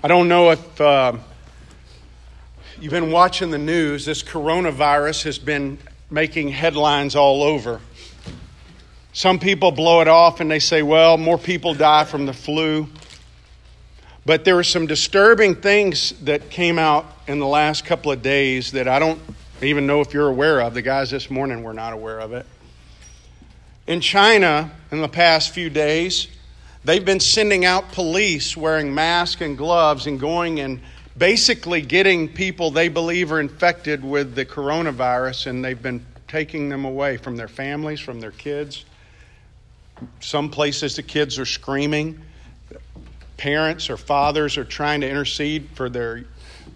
I don't know if uh, you've been watching the news. This coronavirus has been making headlines all over. Some people blow it off and they say, well, more people die from the flu. But there were some disturbing things that came out in the last couple of days that I don't even know if you're aware of. The guys this morning were not aware of it. In China, in the past few days, they've been sending out police wearing masks and gloves and going and basically getting people they believe are infected with the coronavirus, and they've been taking them away from their families, from their kids. Some places the kids are screaming. Parents or fathers are trying to intercede for their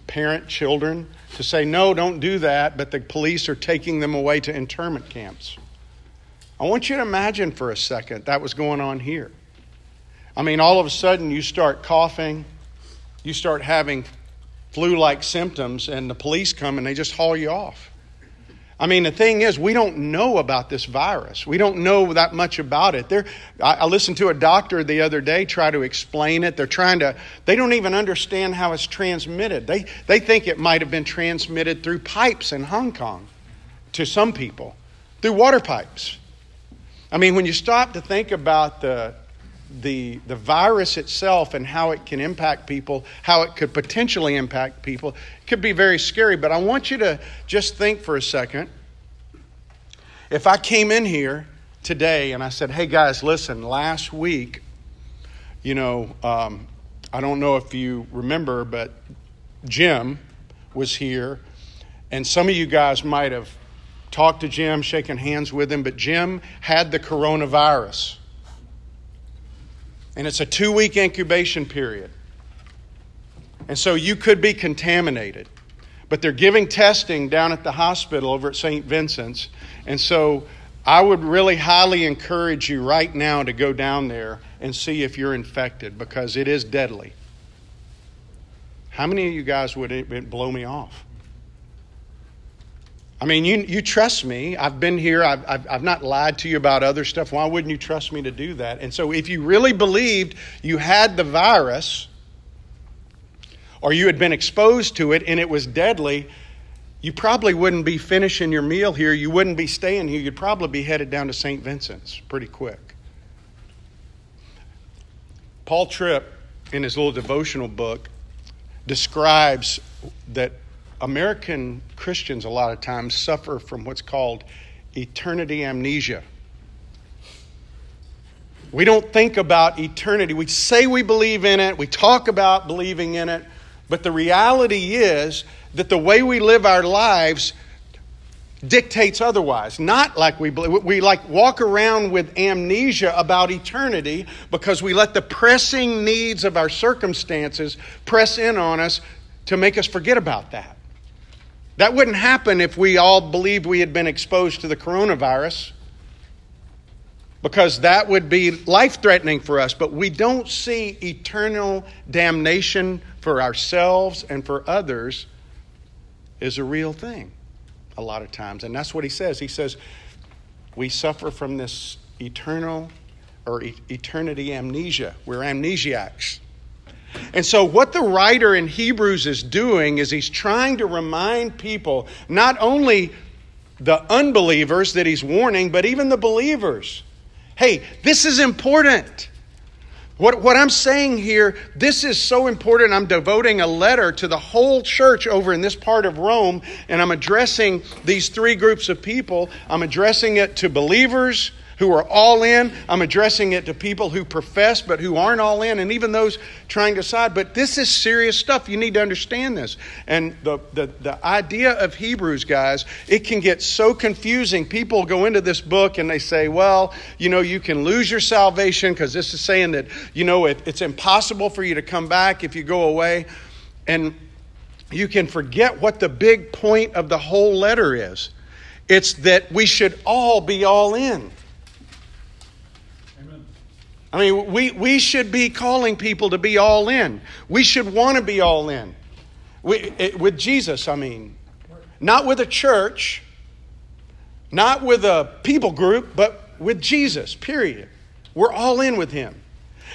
parent children to say, no, don't do that, but the police are taking them away to internment camps. I want you to imagine for a second that was going on here. I mean, all of a sudden you start coughing, you start having flu like symptoms, and the police come and they just haul you off. I mean, the thing is, we don't know about this virus. We don't know that much about it. There, I, I listened to a doctor the other day try to explain it. They're trying to, they don't even understand how it's transmitted. They, they think it might have been transmitted through pipes in Hong Kong to some people, through water pipes. I mean, when you stop to think about the, the, the virus itself and how it can impact people, how it could potentially impact people, could be very scary. But I want you to just think for a second. If I came in here today and I said, hey guys, listen, last week, you know, um, I don't know if you remember, but Jim was here, and some of you guys might have talked to Jim, shaken hands with him, but Jim had the coronavirus. And it's a two week incubation period. And so you could be contaminated. But they're giving testing down at the hospital over at St. Vincent's. And so I would really highly encourage you right now to go down there and see if you're infected because it is deadly. How many of you guys would blow me off? I mean, you, you trust me. I've been here. I've, I've, I've, not lied to you about other stuff. Why wouldn't you trust me to do that? And so, if you really believed you had the virus or you had been exposed to it and it was deadly, you probably wouldn't be finishing your meal here. You wouldn't be staying here. You'd probably be headed down to St. Vincent's pretty quick. Paul Tripp, in his little devotional book, describes that American Christians, a lot of times, suffer from what's called eternity amnesia. We don't think about eternity. We say we believe in it, we talk about believing in it, but the reality is that the way we live our lives dictates otherwise. Not like we. We like walk around with amnesia about eternity because we let the pressing needs of our circumstances press in on us to make us forget about that. That wouldn't happen if we all believed we had been exposed to the coronavirus, because that would be life threatening for us. But we don't see eternal damnation for ourselves and for others is a real thing a lot of times. And that's what he says. He says, We suffer from this eternal or eternity amnesia. We're amnesiacs. And so, what the writer in Hebrews is doing is he's trying to remind people, not only the unbelievers that he's warning, but even the believers hey, this is important. What, what I'm saying here, this is so important. I'm devoting a letter to the whole church over in this part of Rome, and I'm addressing these three groups of people. I'm addressing it to believers who are all in. I'm addressing it to people who profess but who aren't all in, and even those trying to side. But this is serious stuff. You need to understand this. And the, the, the idea of Hebrews, guys, it can get so confusing. People go into this book and they say, well, you know, you can lose your salvation because this is saying that, you know, it, it's impossible for you to come back if you go away. And you can forget what the big point of the whole letter is. It's that we should all be all in. I mean, we, we should be calling people to be all in. We should want to be all in. We, it, with Jesus, I mean. Not with a church, not with a people group, but with Jesus, period. We're all in with Him.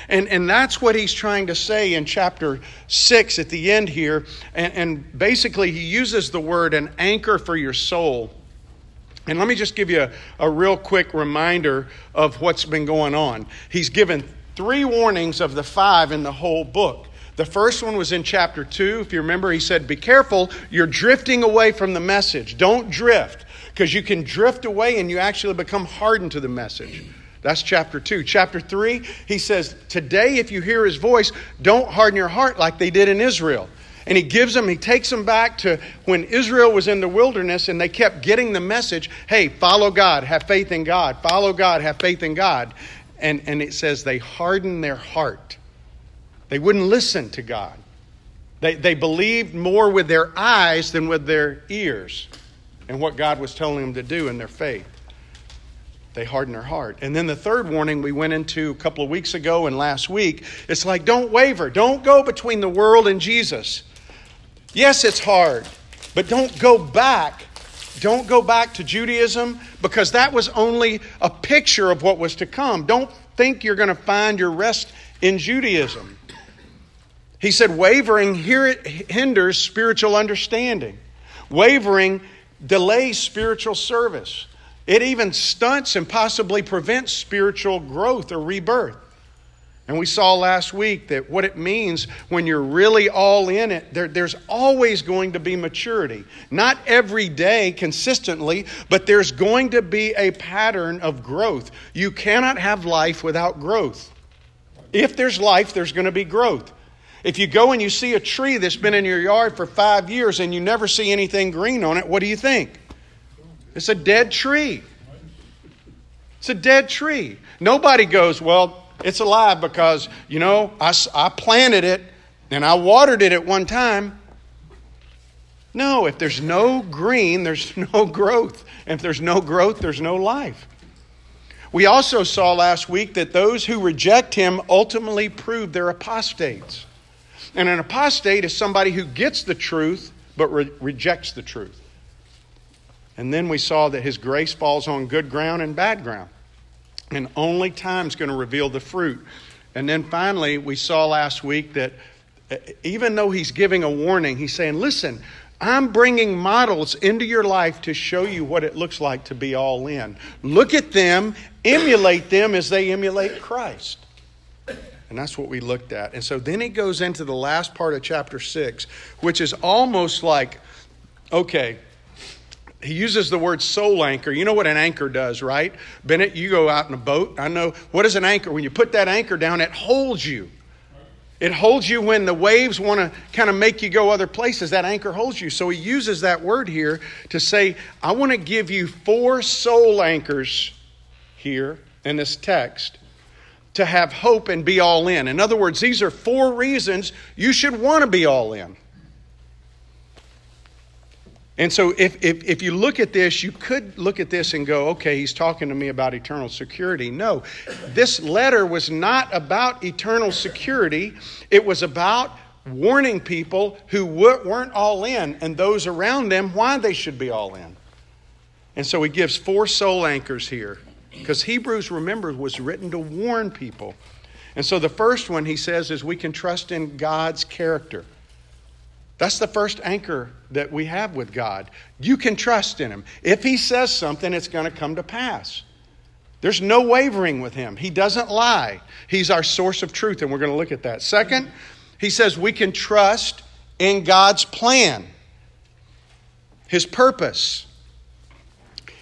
And, and that's what he's trying to say in chapter 6 at the end here. And, and basically, he uses the word an anchor for your soul. And let me just give you a, a real quick reminder of what's been going on. He's given three warnings of the five in the whole book. The first one was in chapter 2. If you remember, he said, Be careful, you're drifting away from the message. Don't drift, because you can drift away and you actually become hardened to the message. That's chapter 2. Chapter 3, he says, Today, if you hear his voice, don't harden your heart like they did in Israel. And he gives them, he takes them back to when Israel was in the wilderness and they kept getting the message hey, follow God, have faith in God, follow God, have faith in God. And, and it says they hardened their heart. They wouldn't listen to God. They, they believed more with their eyes than with their ears and what God was telling them to do in their faith they harden their heart. And then the third warning we went into a couple of weeks ago and last week, it's like don't waver. Don't go between the world and Jesus. Yes, it's hard, but don't go back. Don't go back to Judaism because that was only a picture of what was to come. Don't think you're going to find your rest in Judaism. He said wavering here it hinders spiritual understanding. Wavering delays spiritual service. It even stunts and possibly prevents spiritual growth or rebirth. And we saw last week that what it means when you're really all in it, there, there's always going to be maturity. Not every day consistently, but there's going to be a pattern of growth. You cannot have life without growth. If there's life, there's going to be growth. If you go and you see a tree that's been in your yard for five years and you never see anything green on it, what do you think? It's a dead tree. It's a dead tree. Nobody goes, Well, it's alive because, you know, I, I planted it and I watered it at one time. No, if there's no green, there's no growth. And if there's no growth, there's no life. We also saw last week that those who reject him ultimately prove they're apostates. And an apostate is somebody who gets the truth but re- rejects the truth. And then we saw that his grace falls on good ground and bad ground. And only time's going to reveal the fruit. And then finally, we saw last week that uh, even though he's giving a warning, he's saying, listen, I'm bringing models into your life to show you what it looks like to be all in. Look at them, emulate them as they emulate Christ. And that's what we looked at. And so then he goes into the last part of chapter 6, which is almost like, okay, he uses the word soul anchor. You know what an anchor does, right? Bennett, you go out in a boat. I know. What is an anchor? When you put that anchor down, it holds you. It holds you when the waves want to kind of make you go other places. That anchor holds you. So he uses that word here to say, I want to give you four soul anchors here in this text to have hope and be all in. In other words, these are four reasons you should want to be all in. And so, if, if, if you look at this, you could look at this and go, okay, he's talking to me about eternal security. No, this letter was not about eternal security, it was about warning people who weren't all in and those around them why they should be all in. And so, he gives four soul anchors here because Hebrews, remember, was written to warn people. And so, the first one he says is we can trust in God's character. That's the first anchor that we have with God. You can trust in Him. If He says something, it's going to come to pass. There's no wavering with Him. He doesn't lie. He's our source of truth, and we're going to look at that. Second, He says we can trust in God's plan, His purpose.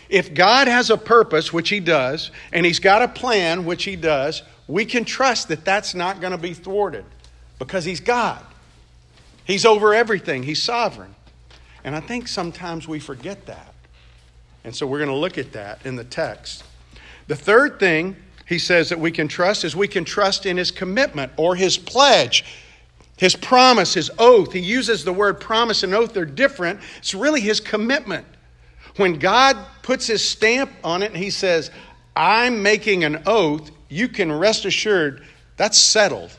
If God has a purpose, which He does, and He's got a plan, which He does, we can trust that that's not going to be thwarted because He's God. He's over everything, He's sovereign. And I think sometimes we forget that. And so we're going to look at that in the text. The third thing he says that we can trust is we can trust in his commitment or his pledge, his promise, his oath. He uses the word promise and oath, they're different. It's really his commitment. When God puts his stamp on it and he says, I'm making an oath, you can rest assured that's settled.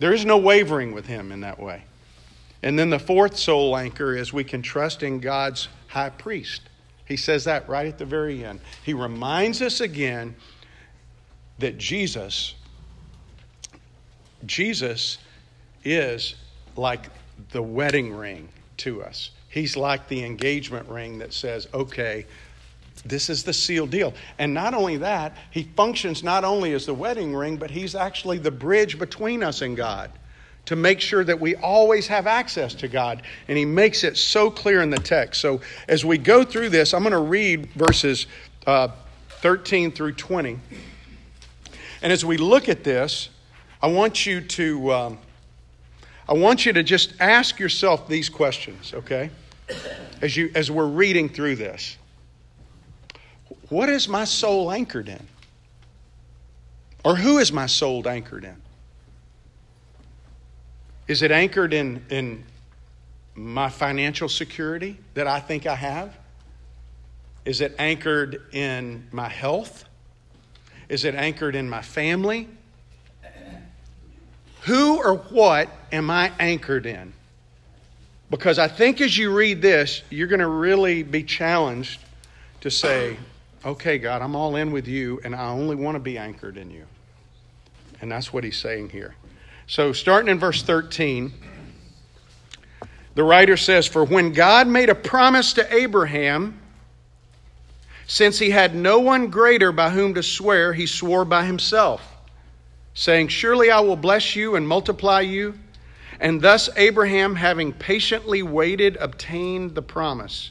There is no wavering with him in that way. And then the fourth soul anchor is we can trust in God's high priest. He says that right at the very end. He reminds us again that Jesus Jesus is like the wedding ring to us. He's like the engagement ring that says, okay, this is the seal deal. And not only that, he functions not only as the wedding ring, but he's actually the bridge between us and God to make sure that we always have access to God. And he makes it so clear in the text. So as we go through this, I'm going to read verses uh, 13 through 20. And as we look at this, I want you to. Um, I want you to just ask yourself these questions, okay? As you as we're reading through this. What is my soul anchored in? Or who is my soul anchored in? Is it anchored in, in my financial security that I think I have? Is it anchored in my health? Is it anchored in my family? Who or what am I anchored in? Because I think as you read this, you're going to really be challenged to say, okay, God, I'm all in with you, and I only want to be anchored in you. And that's what he's saying here. So, starting in verse 13, the writer says, For when God made a promise to Abraham, since he had no one greater by whom to swear, he swore by himself, saying, Surely I will bless you and multiply you. And thus Abraham, having patiently waited, obtained the promise.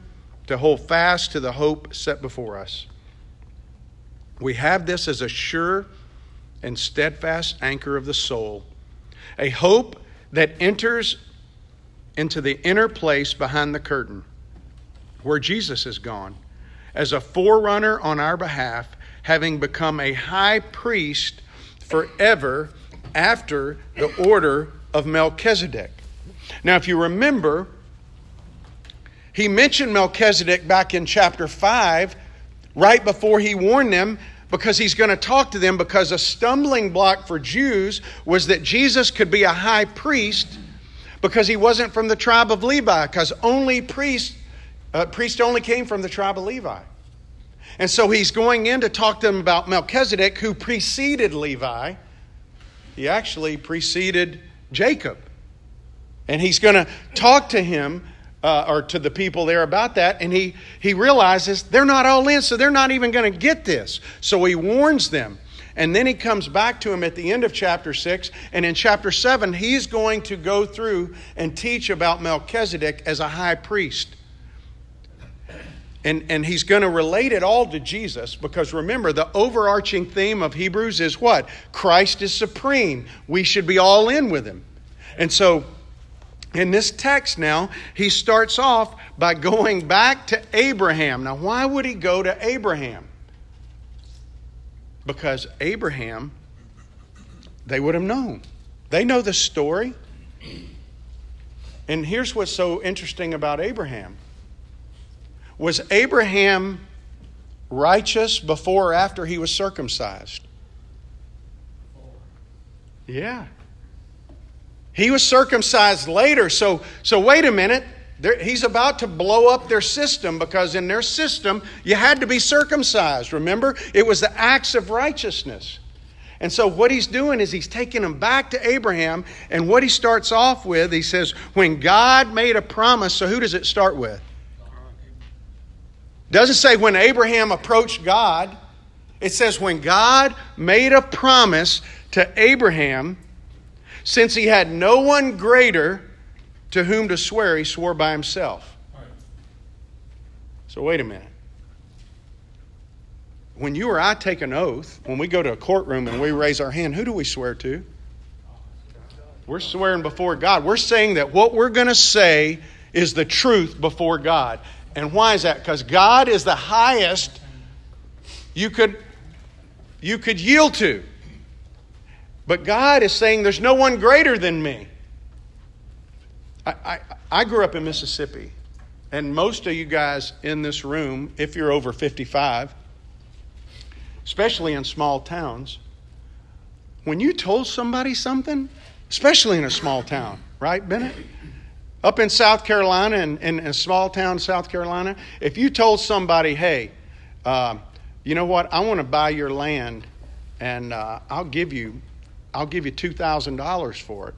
to hold fast to the hope set before us. We have this as a sure and steadfast anchor of the soul, a hope that enters into the inner place behind the curtain where Jesus is gone as a forerunner on our behalf, having become a high priest forever after the order of Melchizedek. Now, if you remember, he mentioned Melchizedek back in chapter 5, right before he warned them, because he's going to talk to them. Because a stumbling block for Jews was that Jesus could be a high priest because he wasn't from the tribe of Levi, because only priest, uh, priest only came from the tribe of Levi. And so he's going in to talk to them about Melchizedek, who preceded Levi. He actually preceded Jacob. And he's going to talk to him uh, or to the people there about that, and he, he realizes they're not all in, so they're not even going to get this. So he warns them. And then he comes back to him at the end of chapter 6. And in chapter 7, he's going to go through and teach about Melchizedek as a high priest. And, and he's going to relate it all to Jesus because remember, the overarching theme of Hebrews is what? Christ is supreme. We should be all in with him. And so in this text now, he starts off by going back to Abraham. Now, why would he go to Abraham? Because Abraham, they would have known. They know the story. And here's what's so interesting about Abraham. Was Abraham righteous before or after he was circumcised? Yeah. He was circumcised later. So, so wait a minute. There, he's about to blow up their system because in their system, you had to be circumcised. Remember? It was the acts of righteousness. And so, what he's doing is he's taking them back to Abraham. And what he starts off with, he says, when God made a promise, so who does it start with? Doesn't say when Abraham approached God. It says when God made a promise to Abraham, since he had no one greater to whom to swear, he swore by himself. So, wait a minute. When you or I take an oath, when we go to a courtroom and we raise our hand, who do we swear to? We're swearing before God. We're saying that what we're going to say is the truth before God. And why is that? Because God is the highest you could, you could yield to. But God is saying there's no one greater than me. I, I, I grew up in Mississippi, and most of you guys in this room, if you're over 55, especially in small towns, when you told somebody something, especially in a small town, right, Bennett? Up in South Carolina, in, in a small town, South Carolina, if you told somebody, hey, uh, you know what, I want to buy your land and uh, I'll give you, I'll give you $2,000 for it.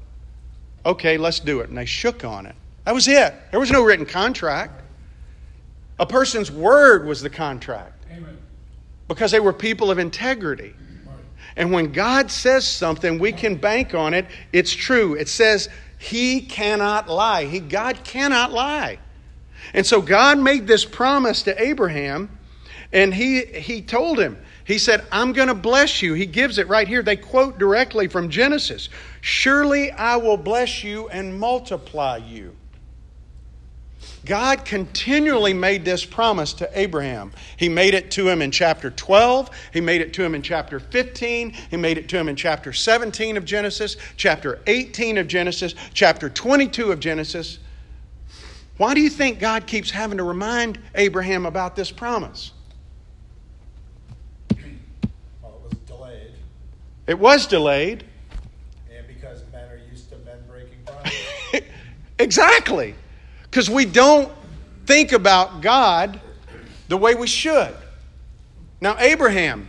Okay, let's do it. And they shook on it. That was it. There was no written contract. A person's word was the contract. Amen. Because they were people of integrity. And when God says something, we can bank on it. It's true. It says he cannot lie. He God cannot lie. And so God made this promise to Abraham and he he told him, he said, I'm going to bless you. He gives it right here. They quote directly from Genesis Surely I will bless you and multiply you. God continually made this promise to Abraham. He made it to him in chapter 12. He made it to him in chapter 15. He made it to him in chapter 17 of Genesis, chapter 18 of Genesis, chapter 22 of Genesis. Why do you think God keeps having to remind Abraham about this promise? Well, it was delayed. It was delayed. And because men are used to men breaking promises. exactly because we don't think about God the way we should. Now, Abraham,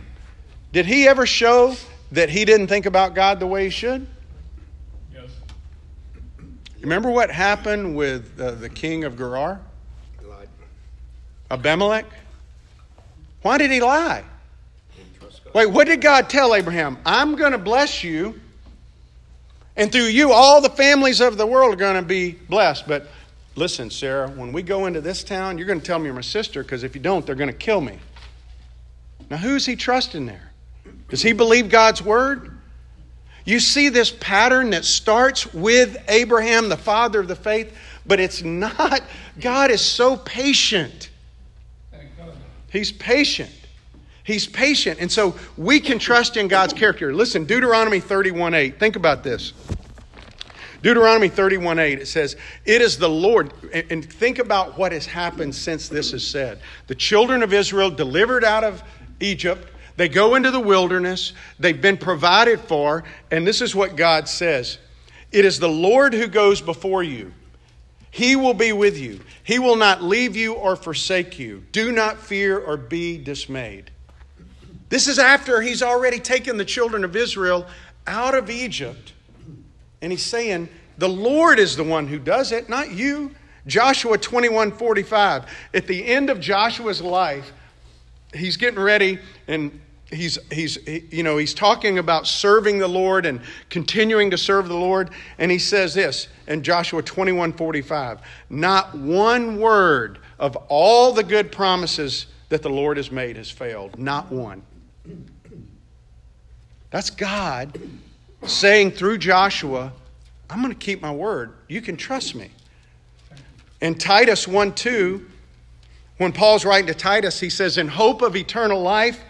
did he ever show that he didn't think about God the way he should? Yes. Remember what happened with uh, the king of Gerar? Lied. Abimelech? Why did he lie? Wait, what did God tell Abraham? I'm going to bless you, and through you, all the families of the world are going to be blessed. But Listen, Sarah, when we go into this town, you're going to tell me you're my sister because if you don't, they're going to kill me. Now, who's he trusting there? Does he believe God's word? You see this pattern that starts with Abraham, the father of the faith, but it's not. God is so patient. He's patient. He's patient. And so we can trust in God's character. Listen, Deuteronomy 31 8. Think about this. Deuteronomy 31 8, it says, It is the Lord. And think about what has happened since this is said. The children of Israel delivered out of Egypt, they go into the wilderness, they've been provided for, and this is what God says It is the Lord who goes before you. He will be with you. He will not leave you or forsake you. Do not fear or be dismayed. This is after he's already taken the children of Israel out of Egypt. And he's saying, the Lord is the one who does it, not you. Joshua 21 45. At the end of Joshua's life, he's getting ready and he's he's you know he's talking about serving the lord and continuing to serve the lord. And he says this in joshua 21 45 not one word of all the good promises that the lord has made has failed. Not one that's god saying through Joshua, I'm going to keep my word. You can trust me. In Titus 1 2, when Paul's writing to Titus, he says, In hope of eternal life,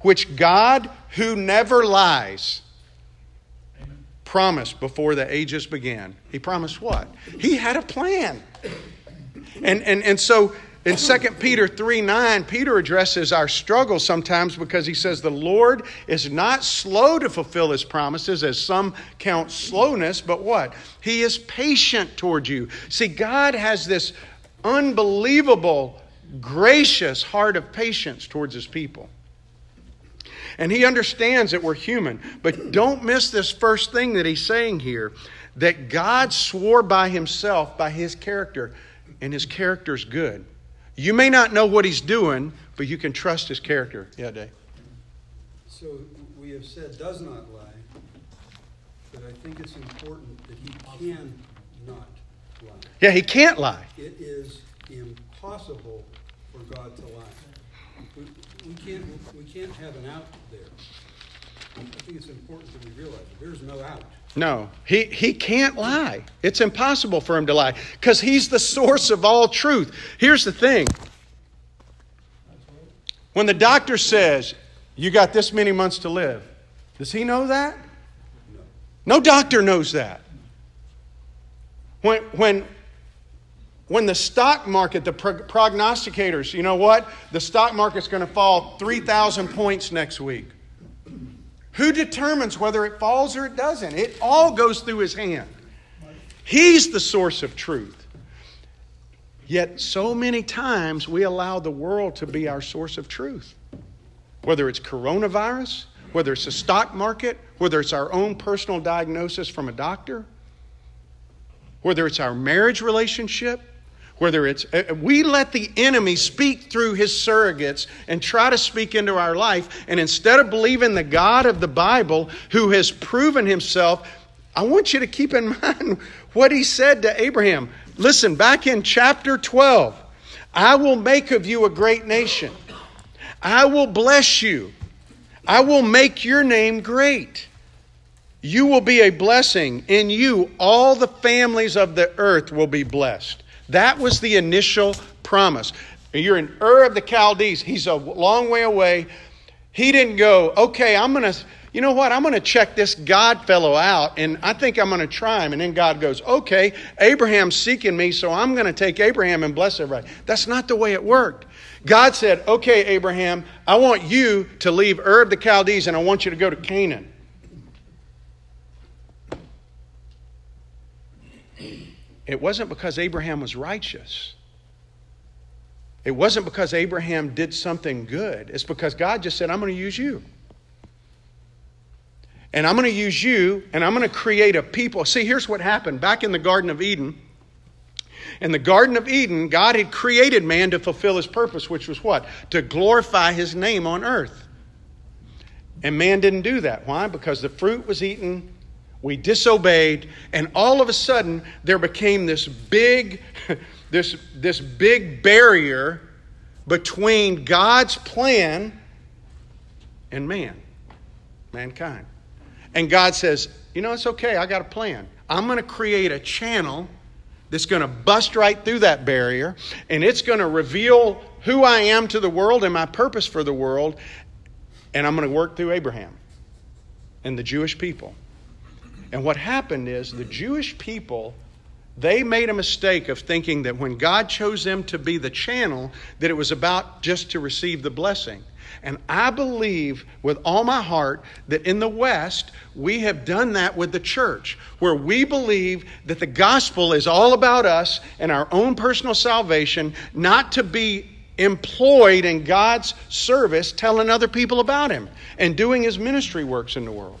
which God, who never lies, promised before the ages began. He promised what? He had a plan. And, and, and so in hmm. 2 Peter 3 9, Peter addresses our struggle sometimes because he says, The Lord is not slow to fulfill his promises, as some count slowness, but what? He is patient toward you. See, God has this unbelievable, gracious heart of patience towards his people. And he understands that we're human. But don't miss this first thing that he's saying here that God swore by himself, by his character, and his character is good. You may not know what he's doing, but you can trust his character. Yeah, Dave. So we have said does not lie, but I think it's important that he can not lie. Yeah, he can't lie. It is impossible for God to lie. We, we can't we can't have an out there. I think it's important that we realize that there's no out. No, he, he can't lie. It's impossible for him to lie because he's the source of all truth. Here's the thing when the doctor says, You got this many months to live, does he know that? No doctor knows that. When, when, when the stock market, the prognosticators, you know what? The stock market's going to fall 3,000 points next week. Who determines whether it falls or it doesn't? It all goes through his hand. He's the source of truth. Yet, so many times we allow the world to be our source of truth. Whether it's coronavirus, whether it's the stock market, whether it's our own personal diagnosis from a doctor, whether it's our marriage relationship, whether it's uh, we let the enemy speak through his surrogates and try to speak into our life. And instead of believing the god of the bible who has proven himself i want you to keep in mind what he said to abraham. Listen back in chapter 12 i will make of you a great nation. I will bless you. I will make your name great. You will be a blessing in you all the families of the earth will be blessed that was the initial promise. You're in Ur of the Chaldees. He's a long way away. He didn't go, okay, I'm going to, you know what, I'm going to check this God fellow out, and I think I'm going to try him. And then God goes, okay, Abraham's seeking me, so I'm going to take Abraham and bless everybody. That's not the way it worked. God said, okay, Abraham, I want you to leave Ur of the Chaldees, and I want you to go to Canaan. It wasn't because Abraham was righteous. It wasn't because Abraham did something good. It's because God just said, I'm going to use you. And I'm going to use you, and I'm going to create a people. See, here's what happened back in the Garden of Eden. In the Garden of Eden, God had created man to fulfill his purpose, which was what? To glorify his name on earth. And man didn't do that. Why? Because the fruit was eaten, we disobeyed, and all of a sudden there became this big, this, this big barrier between God's plan and man, mankind. And God says, You know, it's okay, I got a plan. I'm going to create a channel that's going to bust right through that barrier, and it's going to reveal who I am to the world and my purpose for the world, and I'm going to work through Abraham and the Jewish people. And what happened is the Jewish people they made a mistake of thinking that when God chose them to be the channel that it was about just to receive the blessing. And I believe with all my heart that in the West, we have done that with the church, where we believe that the gospel is all about us and our own personal salvation, not to be employed in God's service telling other people about Him and doing His ministry works in the world.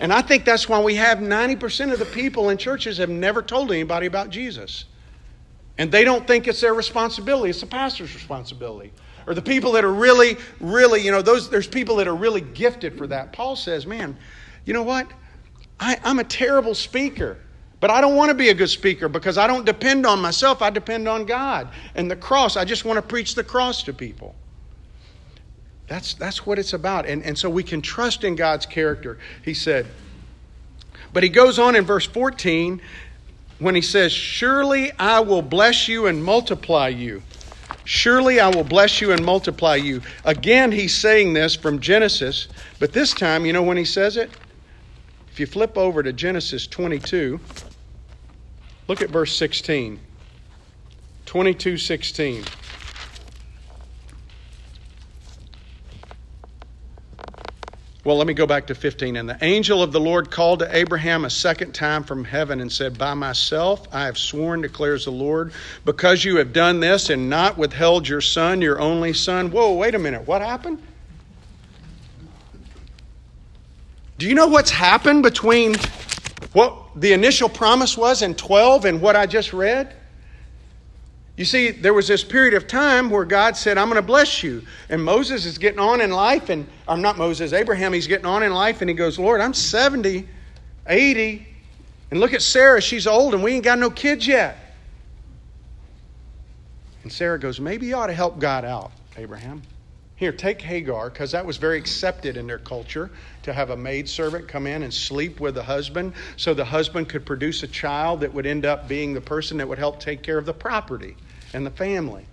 And I think that's why we have 90% of the people in churches have never told anybody about Jesus. And they don't think it's their responsibility, it's the pastor's responsibility. Or the people that are really, really, you know, those there's people that are really gifted for that. Paul says, man, you know what? I, I'm a terrible speaker. But I don't want to be a good speaker because I don't depend on myself. I depend on God and the cross. I just want to preach the cross to people. That's, that's what it's about. And, and so we can trust in God's character, he said. But he goes on in verse 14 when he says, Surely I will bless you and multiply you. Surely I will bless you and multiply you. Again, he's saying this from Genesis, but this time, you know when he says it? If you flip over to Genesis 22, look at verse 16. 22 16. Well, let me go back to 15. And the angel of the Lord called to Abraham a second time from heaven and said, By myself I have sworn, declares the Lord, because you have done this and not withheld your son, your only son. Whoa, wait a minute. What happened? Do you know what's happened between what the initial promise was in 12 and what I just read? You see, there was this period of time where God said, I'm going to bless you. And Moses is getting on in life, and I'm not Moses, Abraham, he's getting on in life, and he goes, Lord, I'm 70, 80, and look at Sarah, she's old, and we ain't got no kids yet. And Sarah goes, Maybe you ought to help God out, Abraham. Here, take Hagar, because that was very accepted in their culture to have a maidservant come in and sleep with the husband so the husband could produce a child that would end up being the person that would help take care of the property and the family.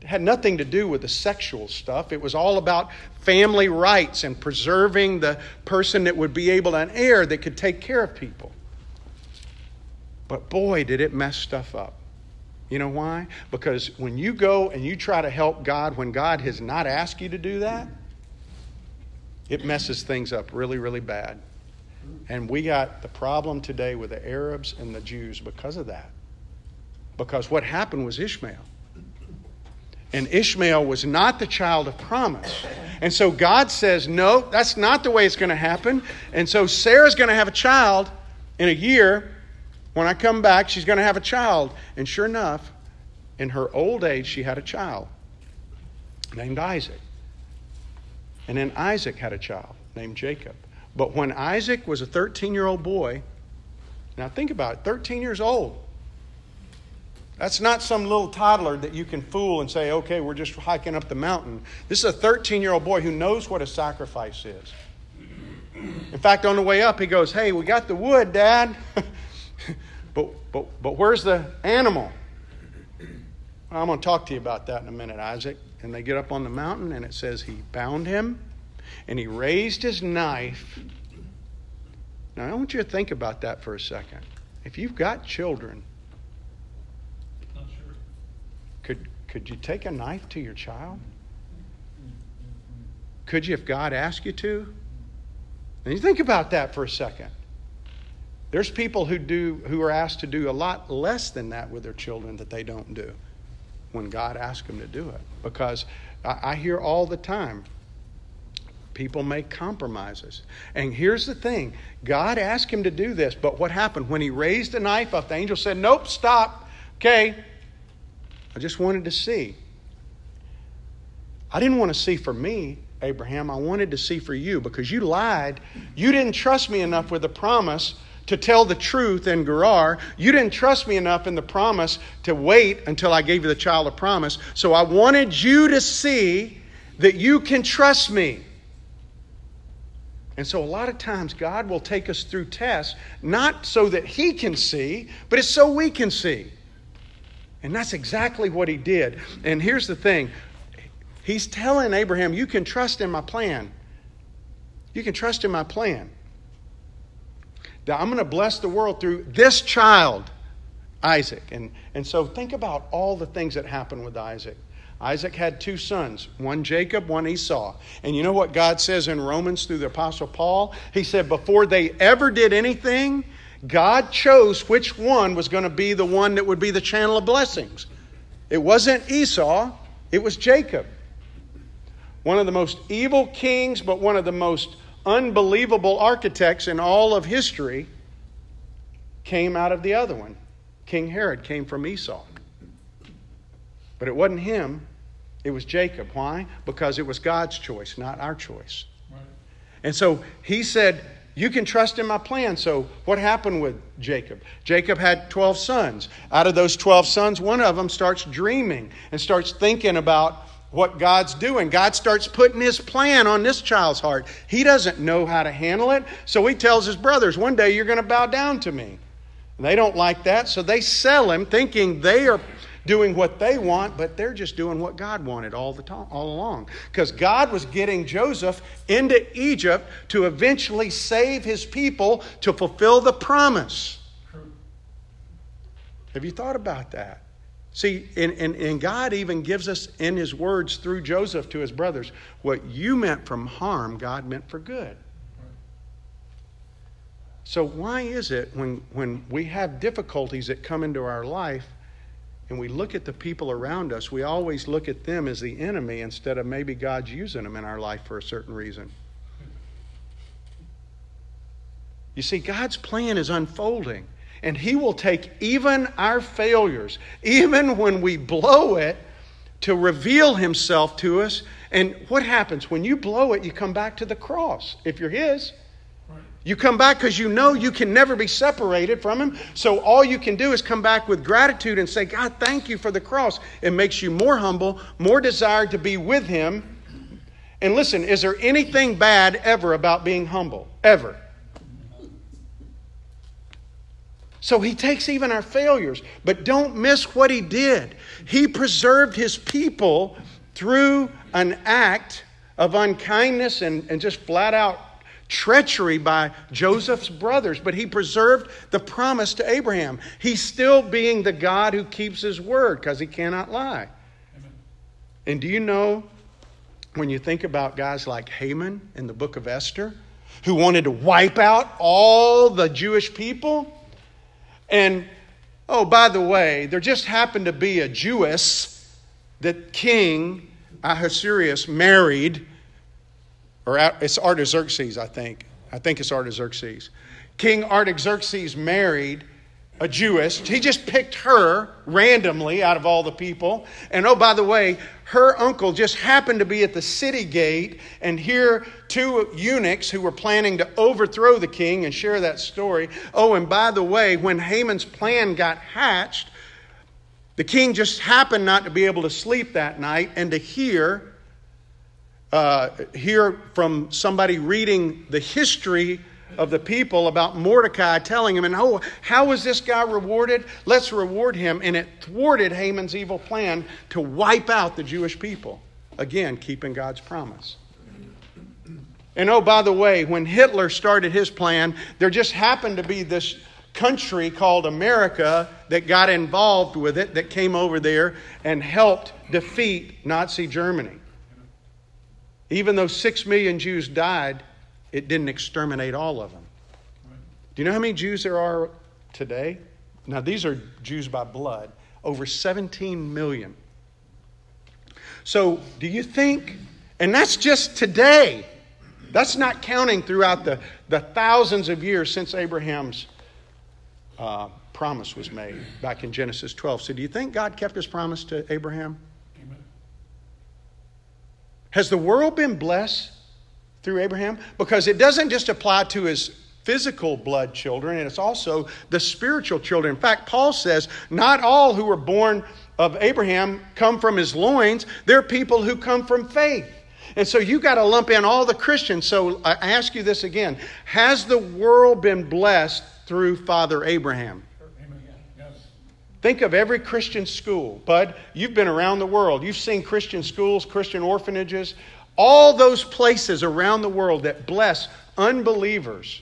It had nothing to do with the sexual stuff. It was all about family rights and preserving the person that would be able to, an heir that could take care of people. But boy, did it mess stuff up. You know why? Because when you go and you try to help God when God has not asked you to do that, it messes things up really, really bad. And we got the problem today with the Arabs and the Jews because of that. Because what happened was Ishmael. And Ishmael was not the child of promise. And so God says, no, that's not the way it's going to happen. And so Sarah's going to have a child in a year. When I come back, she's going to have a child. And sure enough, in her old age, she had a child named Isaac. And then Isaac had a child named Jacob. But when Isaac was a 13 year old boy, now think about it 13 years old. That's not some little toddler that you can fool and say, okay, we're just hiking up the mountain. This is a 13 year old boy who knows what a sacrifice is. In fact, on the way up, he goes, hey, we got the wood, Dad. but, but, but where's the animal? I'm going to talk to you about that in a minute, Isaac. And they get up on the mountain, and it says he bound him and he raised his knife. Now, I want you to think about that for a second. If you've got children, could, you take a knife to your child? Could you if God asked you to? And you think about that for a second. There's people who do who are asked to do a lot less than that with their children that they don't do when God asks them to do it. Because I, I hear all the time people make compromises. And here's the thing God asked him to do this, but what happened? When he raised the knife up, the angel said, Nope, stop. Okay, I just wanted to see. I didn't want to see for me, Abraham. I wanted to see for you because you lied. You didn't trust me enough with the promise to tell the truth in Gerar. You didn't trust me enough in the promise to wait until I gave you the child of promise. So I wanted you to see that you can trust me. And so, a lot of times, God will take us through tests, not so that He can see, but it's so we can see. And that's exactly what he did. And here's the thing He's telling Abraham, You can trust in my plan. You can trust in my plan. That I'm going to bless the world through this child, Isaac. And, and so think about all the things that happened with Isaac. Isaac had two sons, one Jacob, one Esau. And you know what God says in Romans through the Apostle Paul? He said, Before they ever did anything, God chose which one was going to be the one that would be the channel of blessings. It wasn't Esau, it was Jacob. One of the most evil kings, but one of the most unbelievable architects in all of history came out of the other one. King Herod came from Esau. But it wasn't him, it was Jacob. Why? Because it was God's choice, not our choice. Right. And so he said, you can trust in my plan. So, what happened with Jacob? Jacob had 12 sons. Out of those 12 sons, one of them starts dreaming and starts thinking about what God's doing. God starts putting his plan on this child's heart. He doesn't know how to handle it, so he tells his brothers, One day you're going to bow down to me. And they don't like that, so they sell him, thinking they are doing what they want, but they're just doing what God wanted all the time, all along. Because God was getting Joseph into Egypt to eventually save his people to fulfill the promise. Have you thought about that? See, and, and, and God even gives us in his words through Joseph to his brothers what you meant from harm, God meant for good. So, why is it when, when we have difficulties that come into our life and we look at the people around us, we always look at them as the enemy instead of maybe God's using them in our life for a certain reason. You see, God's plan is unfolding, and He will take even our failures, even when we blow it, to reveal Himself to us. And what happens? When you blow it, you come back to the cross, if you're His. You come back because you know you can never be separated from Him. So all you can do is come back with gratitude and say, God, thank you for the cross. It makes you more humble, more desired to be with Him. And listen, is there anything bad ever about being humble? Ever? So he takes even our failures, but don't miss what he did. He preserved his people through an act of unkindness and, and just flat out treachery by Joseph's brothers, but he preserved the promise to Abraham. He's still being the God who keeps his word because he cannot lie. Amen. And do you know when you think about guys like Haman in the book of Esther, who wanted to wipe out all the Jewish people? And oh, by the way, there just happened to be a Jewess that King Ahasuerus married or it's Artaxerxes, I think. I think it's Artaxerxes. King Artaxerxes married a Jewess. He just picked her randomly out of all the people. And oh, by the way, her uncle just happened to be at the city gate and hear two eunuchs who were planning to overthrow the king and share that story. Oh, and by the way, when Haman's plan got hatched, the king just happened not to be able to sleep that night and to hear uh, hear from somebody reading the history of the people about Mordecai telling him, and oh, how was this guy rewarded? Let's reward him. And it thwarted Haman's evil plan to wipe out the Jewish people. Again, keeping God's promise. And oh, by the way, when Hitler started his plan, there just happened to be this country called America that got involved with it, that came over there and helped defeat Nazi Germany. Even though six million Jews died, it didn't exterminate all of them. Do you know how many Jews there are today? Now, these are Jews by blood, over 17 million. So, do you think, and that's just today, that's not counting throughout the, the thousands of years since Abraham's uh, promise was made back in Genesis 12. So, do you think God kept his promise to Abraham? Has the world been blessed through Abraham? Because it doesn't just apply to his physical blood children, and it's also the spiritual children. In fact, Paul says, not all who were born of Abraham come from his loins, they're people who come from faith. And so you got to lump in all the Christians. So uh, I ask you this again Has the world been blessed through Father Abraham? Think of every Christian school. Bud, you've been around the world. You've seen Christian schools, Christian orphanages, all those places around the world that bless unbelievers,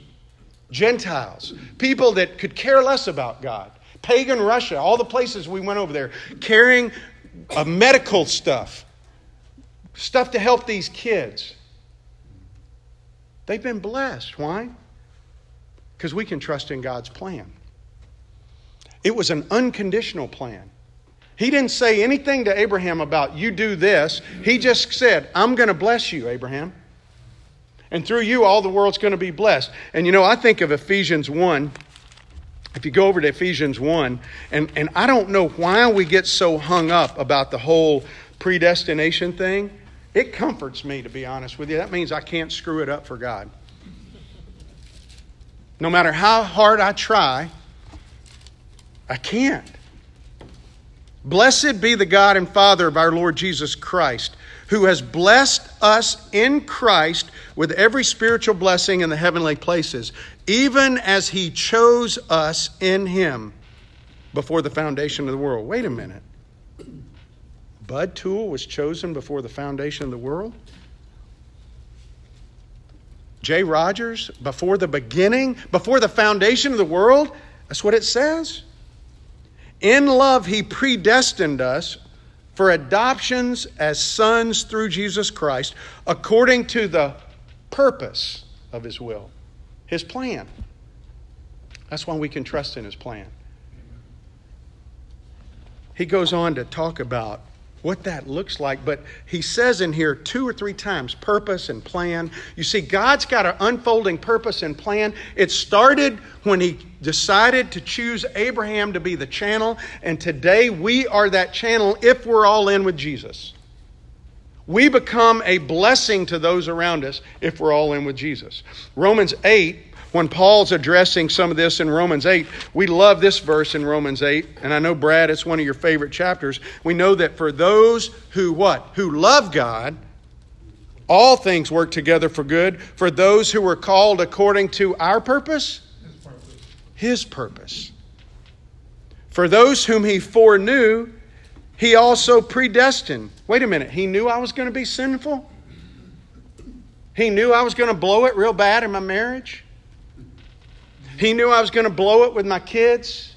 Gentiles, people that could care less about God. Pagan Russia, all the places we went over there, carrying uh, medical stuff, stuff to help these kids. They've been blessed. Why? Because we can trust in God's plan. It was an unconditional plan. He didn't say anything to Abraham about, you do this. He just said, I'm going to bless you, Abraham. And through you, all the world's going to be blessed. And you know, I think of Ephesians 1. If you go over to Ephesians 1, and, and I don't know why we get so hung up about the whole predestination thing. It comforts me, to be honest with you. That means I can't screw it up for God. No matter how hard I try, I can't. Blessed be the God and Father of our Lord Jesus Christ, who has blessed us in Christ with every spiritual blessing in the heavenly places, even as he chose us in him before the foundation of the world. Wait a minute. Bud Toole was chosen before the foundation of the world? Jay Rogers, before the beginning, before the foundation of the world? That's what it says. In love, He predestined us for adoptions as sons through Jesus Christ, according to the purpose of His will, His plan. That's why we can trust in His plan. He goes on to talk about what that looks like. But he says in here two or three times purpose and plan. You see, God's got an unfolding purpose and plan. It started when he decided to choose Abraham to be the channel, and today we are that channel if we're all in with Jesus. We become a blessing to those around us if we're all in with Jesus. Romans 8 when Paul's addressing some of this in Romans 8, we love this verse in Romans 8, and I know Brad, it's one of your favorite chapters. We know that for those who what? Who love God, all things work together for good for those who were called according to our purpose, his purpose. His purpose. For those whom he foreknew, he also predestined. Wait a minute, he knew I was going to be sinful? He knew I was going to blow it real bad in my marriage? He knew I was going to blow it with my kids?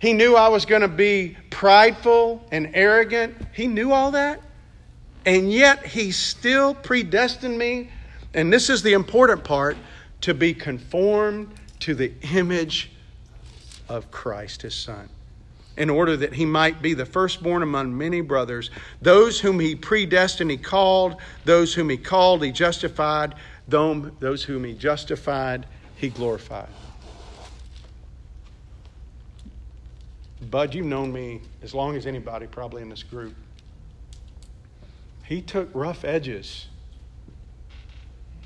He knew I was going to be prideful and arrogant. He knew all that. And yet, He still predestined me, and this is the important part, to be conformed to the image of Christ, His Son, in order that He might be the firstborn among many brothers. Those whom He predestined, He called. Those whom He called, He justified. Those whom He justified, He glorified. Bud, you've known me as long as anybody probably in this group. He took rough edges.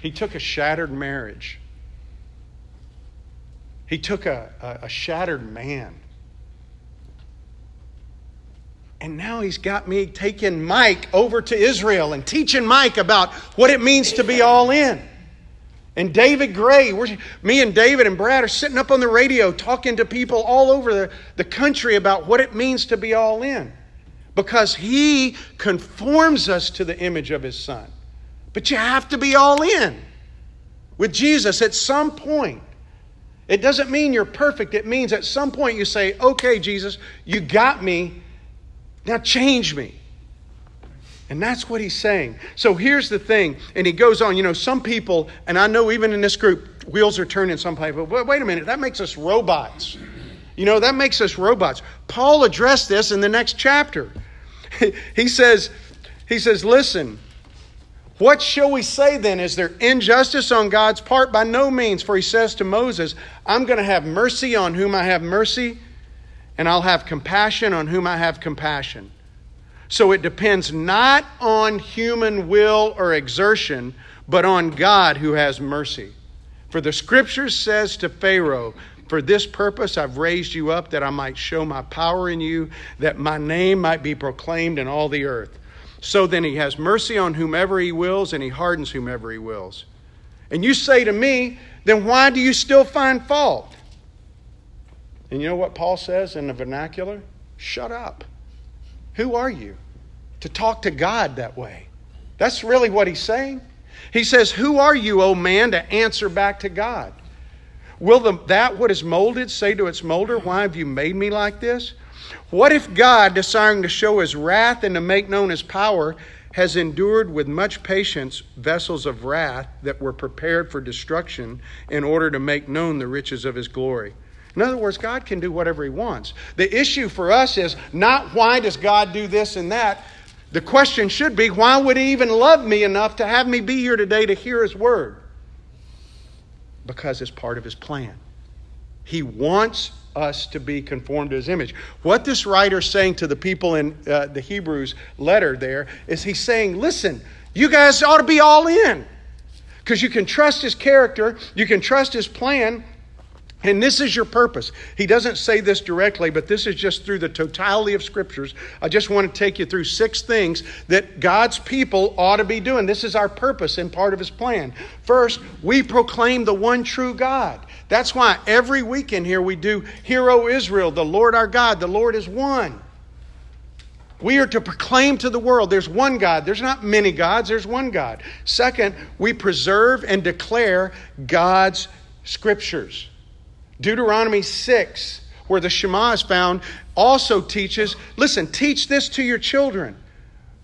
He took a shattered marriage. He took a, a, a shattered man. And now he's got me taking Mike over to Israel and teaching Mike about what it means to be all in. And David Gray, me and David and Brad are sitting up on the radio talking to people all over the, the country about what it means to be all in. Because he conforms us to the image of his son. But you have to be all in with Jesus at some point. It doesn't mean you're perfect. It means at some point you say, okay, Jesus, you got me. Now change me. And that's what he's saying. So here's the thing. And he goes on, you know, some people, and I know even in this group, wheels are turning some people, but wait a minute, that makes us robots. You know, that makes us robots. Paul addressed this in the next chapter. he says, he says, listen, what shall we say then? Is there injustice on God's part? By no means, for he says to Moses, I'm going to have mercy on whom I have mercy, and I'll have compassion on whom I have compassion. So it depends not on human will or exertion, but on God who has mercy. For the scripture says to Pharaoh, For this purpose I've raised you up, that I might show my power in you, that my name might be proclaimed in all the earth. So then he has mercy on whomever he wills, and he hardens whomever he wills. And you say to me, Then why do you still find fault? And you know what Paul says in the vernacular? Shut up. Who are you? to talk to God that way. That's really what he's saying. He says, Who are you, O man, to answer back to God? Will the, that what is molded say to its molder, Why have you made me like this? What if God, desiring to show his wrath and to make known his power, has endured with much patience vessels of wrath that were prepared for destruction in order to make known the riches of his glory? In other words, God can do whatever he wants. The issue for us is not why does God do this and that, the question should be why would he even love me enough to have me be here today to hear his word? Because it's part of his plan. He wants us to be conformed to his image. What this writer is saying to the people in uh, the Hebrews letter there is he's saying, listen, you guys ought to be all in. Because you can trust his character, you can trust his plan, and this is your purpose. He doesn't say this directly, but this is just through the totality of scriptures. I just want to take you through six things that God's people ought to be doing. This is our purpose and part of his plan. First, we proclaim the one true God. That's why every weekend here we do Hear, O Israel, the Lord our God, the Lord is one. We are to proclaim to the world there's one God. There's not many gods, there's one God. Second, we preserve and declare God's scriptures. Deuteronomy 6, where the Shema is found, also teaches listen, teach this to your children.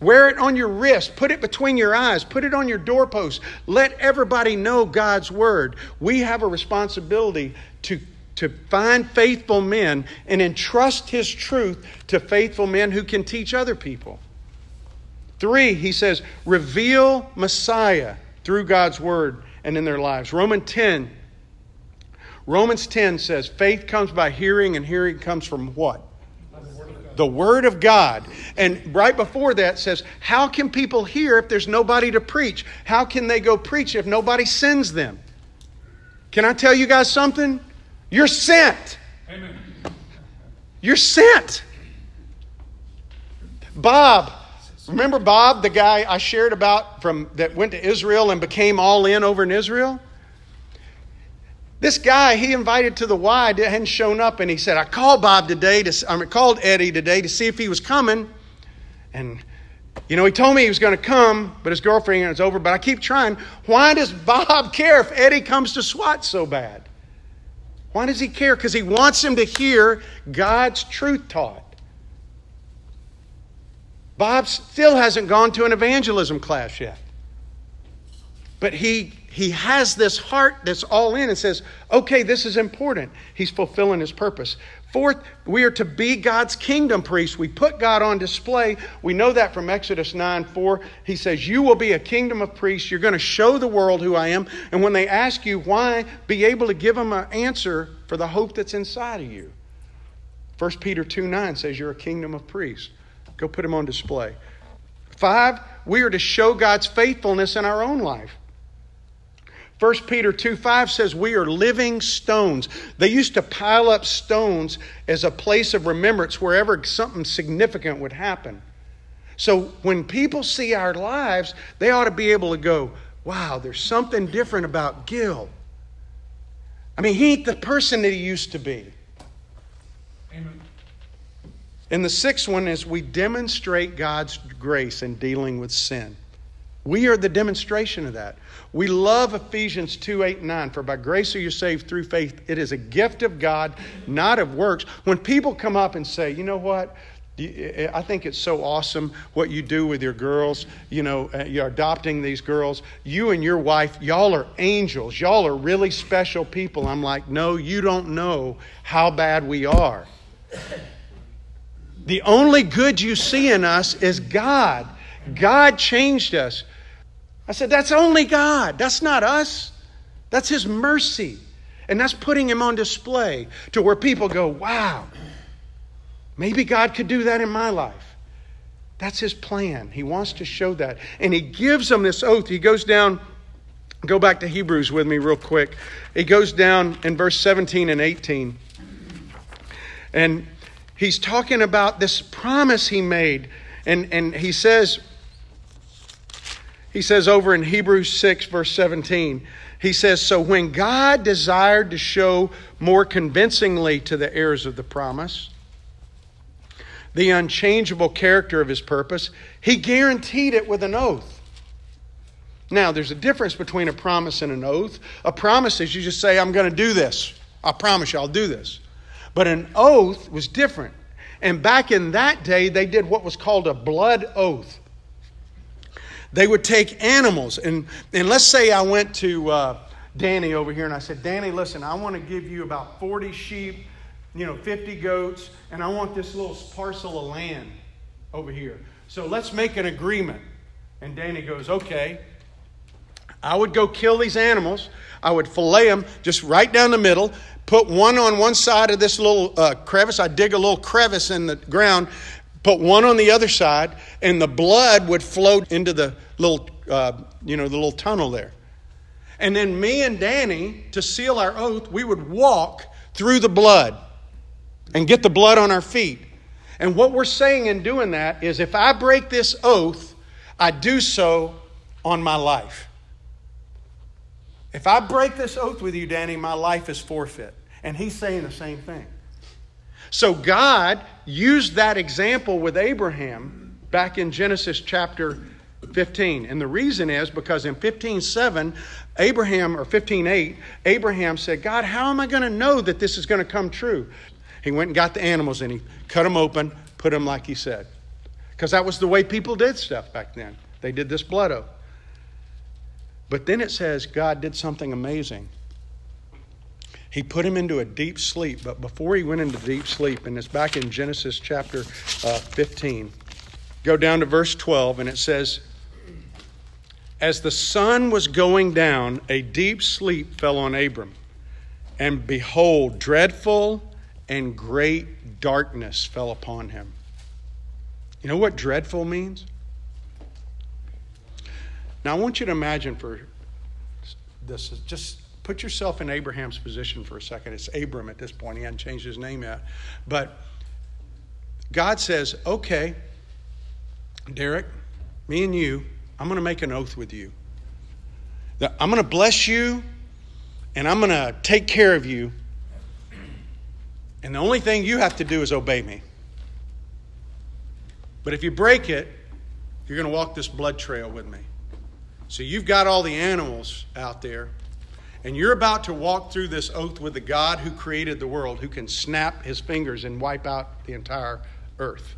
Wear it on your wrist, put it between your eyes, put it on your doorpost. Let everybody know God's word. We have a responsibility to, to find faithful men and entrust his truth to faithful men who can teach other people. Three, he says, reveal Messiah through God's word and in their lives. Romans 10 Romans 10 says, faith comes by hearing, and hearing comes from what? The Word of God. And right before that says, How can people hear if there's nobody to preach? How can they go preach if nobody sends them? Can I tell you guys something? You're sent. Amen. You're sent. Bob, remember Bob, the guy I shared about from that went to Israel and became all in over in Israel? This guy he invited to the Y hadn't shown up, and he said, "I called Bob today to I called Eddie today to see if he was coming." And you know, he told me he was going to come, but his girlfriend was over. But I keep trying. Why does Bob care if Eddie comes to SWAT so bad? Why does he care? Because he wants him to hear God's truth taught. Bob still hasn't gone to an evangelism class yet. But he, he has this heart that's all in and says, okay, this is important. He's fulfilling his purpose. Fourth, we are to be God's kingdom priests. We put God on display. We know that from Exodus 9 4. He says, You will be a kingdom of priests. You're going to show the world who I am. And when they ask you why, be able to give them an answer for the hope that's inside of you. 1 Peter 2 9 says, You're a kingdom of priests. Go put them on display. Five, we are to show God's faithfulness in our own life. 1 Peter 2 5 says, We are living stones. They used to pile up stones as a place of remembrance wherever something significant would happen. So when people see our lives, they ought to be able to go, Wow, there's something different about Gil. I mean, he ain't the person that he used to be. Amen. And the sixth one is we demonstrate God's grace in dealing with sin. We are the demonstration of that. We love Ephesians 2 8 and 9. For by grace are you saved through faith. It is a gift of God, not of works. When people come up and say, you know what? I think it's so awesome what you do with your girls. You know, uh, you're adopting these girls. You and your wife, y'all are angels. Y'all are really special people. I'm like, no, you don't know how bad we are. The only good you see in us is God. God changed us. I said, That's only God. That's not us. That's His mercy. And that's putting Him on display to where people go, Wow, maybe God could do that in my life. That's His plan. He wants to show that. And He gives them this oath. He goes down, go back to Hebrews with me real quick. He goes down in verse 17 and 18. And he's talking about this promise he made. And, and he says, he says over in Hebrews 6, verse 17, he says, So when God desired to show more convincingly to the heirs of the promise the unchangeable character of his purpose, he guaranteed it with an oath. Now, there's a difference between a promise and an oath. A promise is you just say, I'm going to do this. I promise you I'll do this. But an oath was different. And back in that day, they did what was called a blood oath. They would take animals, and, and let's say I went to uh, Danny over here and I said, Danny, listen, I want to give you about 40 sheep, you know, 50 goats, and I want this little parcel of land over here. So let's make an agreement. And Danny goes, okay. I would go kill these animals. I would fillet them just right down the middle, put one on one side of this little uh, crevice. I'd dig a little crevice in the ground, put one on the other side, and the blood would flow into the little, uh, you know, the little tunnel there. And then me and Danny, to seal our oath, we would walk through the blood and get the blood on our feet. And what we're saying in doing that is if I break this oath, I do so on my life. If I break this oath with you, Danny, my life is forfeit. And he's saying the same thing. So God used that example with Abraham back in Genesis chapter 15. And the reason is because in 15:7, Abraham or 15:8, Abraham said, "God, how am I going to know that this is going to come true?" He went and got the animals and he cut them open, put them like he said. Because that was the way people did stuff back then. They did this blood oath. But then it says God did something amazing. He put him into a deep sleep. But before he went into deep sleep, and it's back in Genesis chapter uh, 15, go down to verse 12, and it says, As the sun was going down, a deep sleep fell on Abram. And behold, dreadful and great darkness fell upon him. You know what dreadful means? Now, I want you to imagine for this, is just Put yourself in Abraham's position for a second. It's Abram at this point. He hadn't changed his name yet. But God says, okay, Derek, me and you, I'm going to make an oath with you. I'm going to bless you and I'm going to take care of you. And the only thing you have to do is obey me. But if you break it, you're going to walk this blood trail with me. So you've got all the animals out there, and you're about to walk through this oath with the God who created the world, who can snap his fingers and wipe out the entire earth.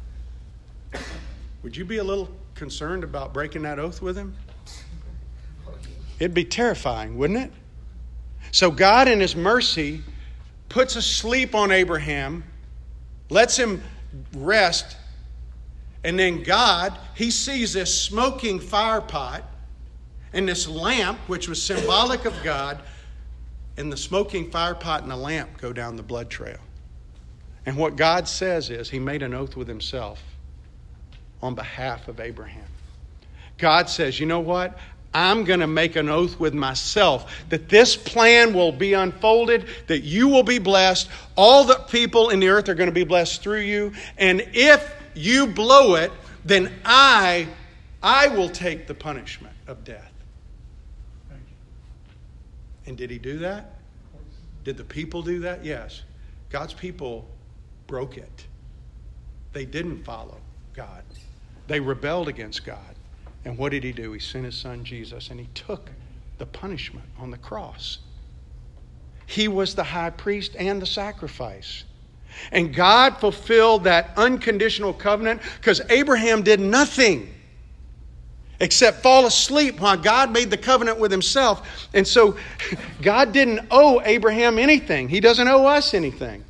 Would you be a little concerned about breaking that oath with him? It'd be terrifying, wouldn't it? So God, in his mercy, puts a sleep on Abraham, lets him rest, and then God, he sees this smoking fire pot and this lamp, which was symbolic of God, and the smoking fire pot and the lamp go down the blood trail. And what God says is, He made an oath with Himself on behalf of Abraham. God says, You know what? I'm going to make an oath with myself that this plan will be unfolded, that you will be blessed. All the people in the earth are going to be blessed through you. And if you blow it, then I, I will take the punishment of death. And did he do that? Did the people do that? Yes. God's people broke it. They didn't follow God. They rebelled against God. And what did he do? He sent his son Jesus and he took the punishment on the cross. He was the high priest and the sacrifice. And God fulfilled that unconditional covenant because Abraham did nothing except fall asleep while God made the covenant with himself. And so God didn't owe Abraham anything, He doesn't owe us anything.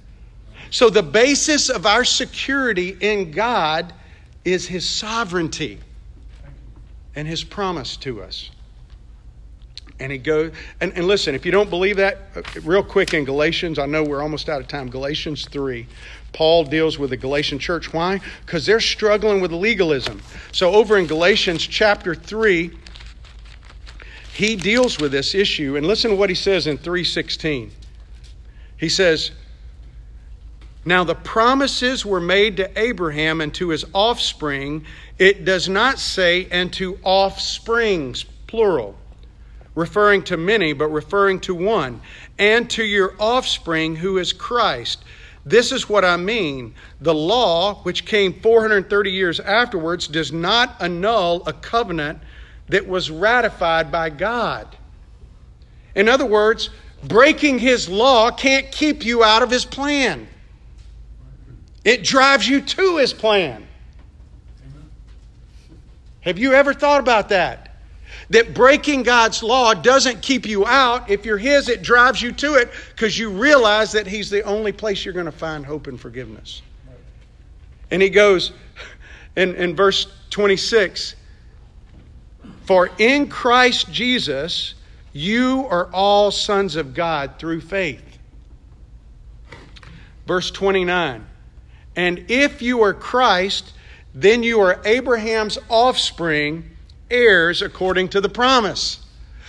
So the basis of our security in God is His sovereignty and His promise to us. And he goes, and, and listen, if you don't believe that, uh, real quick in Galatians, I know we're almost out of time. Galatians 3. Paul deals with the Galatian church. Why? Because they're struggling with legalism. So over in Galatians chapter 3, he deals with this issue. And listen to what he says in 316. He says, Now the promises were made to Abraham and to his offspring. It does not say, and to offsprings, plural referring to many, but referring to one, and to your offspring who is Christ. This is what I mean. The law, which came 430 years afterwards, does not annul a covenant that was ratified by God. In other words, breaking his law can't keep you out of his plan, it drives you to his plan. Have you ever thought about that? That breaking God's law doesn't keep you out. If you're His, it drives you to it because you realize that He's the only place you're going to find hope and forgiveness. And He goes in, in verse 26 For in Christ Jesus, you are all sons of God through faith. Verse 29 And if you are Christ, then you are Abraham's offspring heirs according to the promise.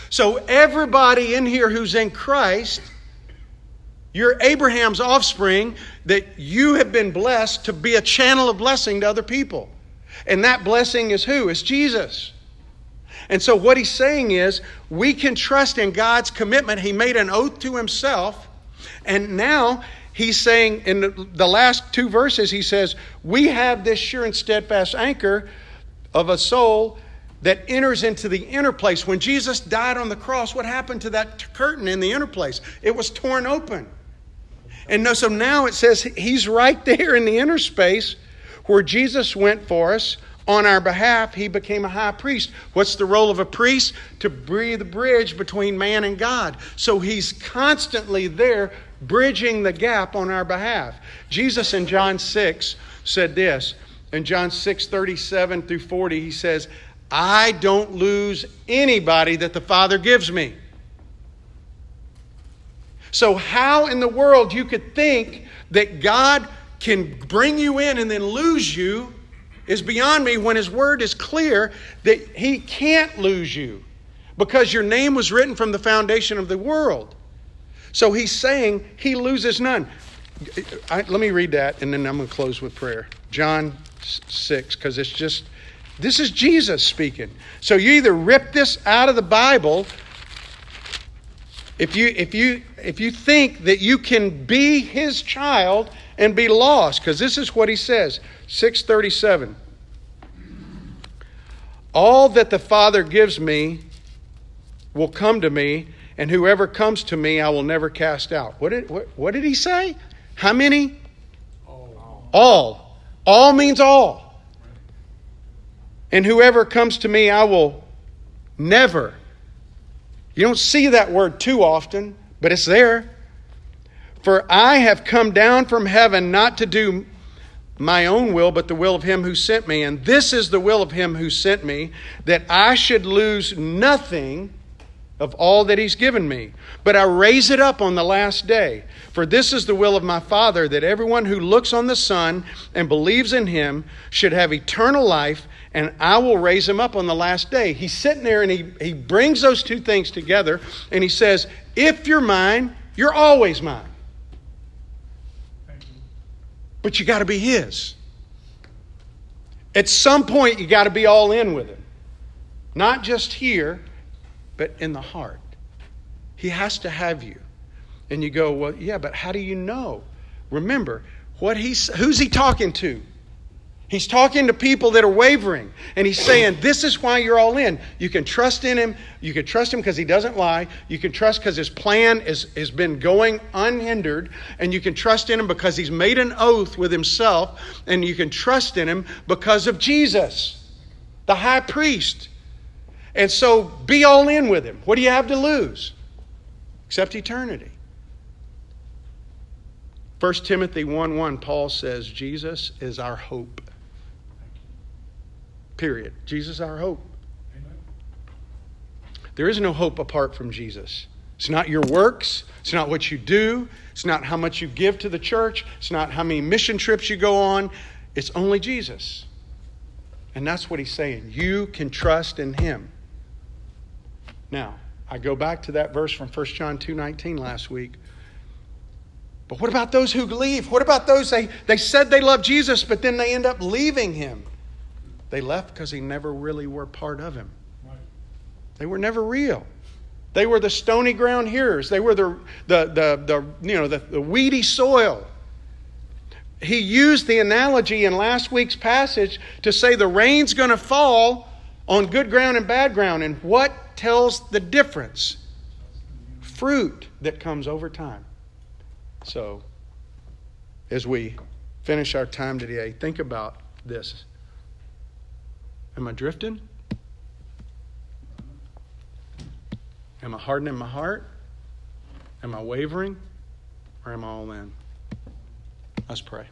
So, everybody in here who's in Christ, you're Abraham's offspring, that you have been blessed to be a channel of blessing to other people. And that blessing is who? It's Jesus. And so, what he's saying is, we can trust in God's commitment. He made an oath to himself. And now he's saying, in the last two verses, he says, We have this sure and steadfast anchor of a soul that enters into the inner place. When Jesus died on the cross, what happened to that curtain in the inner place? It was torn open. And no, so now it says he's right there in the inner space where Jesus went for us on our behalf. He became a high priest. What's the role of a priest? To be the bridge between man and God. So he's constantly there bridging the gap on our behalf. Jesus in John 6 said this. In John 6 37 through 40, he says, I don't lose anybody that the Father gives me. So, how in the world you could think that God can bring you in and then lose you is beyond me when His Word is clear that He can't lose you because your name was written from the foundation of the world. So, He's saying He loses none. I, let me read that and then I'm going to close with prayer. John 6, because it's just this is Jesus speaking. So you either rip this out of the Bible If you if you if you think that you can be his child and be lost, because this is what he says, 637. All that the Father gives me will come to me, and whoever comes to me I will never cast out. What did what, what did he say? How many? All. All. All means all. And whoever comes to me I will never you don't see that word too often, but it's there. For I have come down from heaven not to do my own will, but the will of him who sent me. And this is the will of him who sent me, that I should lose nothing of all that he's given me, but I raise it up on the last day. For this is the will of my Father, that everyone who looks on the Son and believes in him should have eternal life, and I will raise him up on the last day. He's sitting there and he, he brings those two things together and he says, If you're mine, you're always mine. But you got to be his. At some point, you got to be all in with him. Not just here, but in the heart. He has to have you. And you go, Well, yeah, but how do you know? Remember, what he's, who's he talking to? He's talking to people that are wavering, and he's saying, This is why you're all in. You can trust in him. You can trust him because he doesn't lie. You can trust because his plan is, has been going unhindered, and you can trust in him because he's made an oath with himself, and you can trust in him because of Jesus, the high priest. And so be all in with him. What do you have to lose? Except eternity. 1 Timothy 1 1, Paul says, Jesus is our hope. Period. Jesus our hope. There is no hope apart from Jesus. It's not your works. It's not what you do. It's not how much you give to the church. It's not how many mission trips you go on. It's only Jesus. And that's what he's saying. You can trust in him. Now, I go back to that verse from 1 John 2:19 last week. But what about those who leave? What about those they, they said they love Jesus, but then they end up leaving him? They left because they never really were part of him. They were never real. They were the stony ground hearers. They were the, the, the, the you know, the, the weedy soil. He used the analogy in last week's passage to say the rain's going to fall on good ground and bad ground. And what tells the difference? Fruit that comes over time. So, as we finish our time today, think about this. Am I drifting? Am I hardening my heart? Am I wavering? Or am I all in? Let's pray.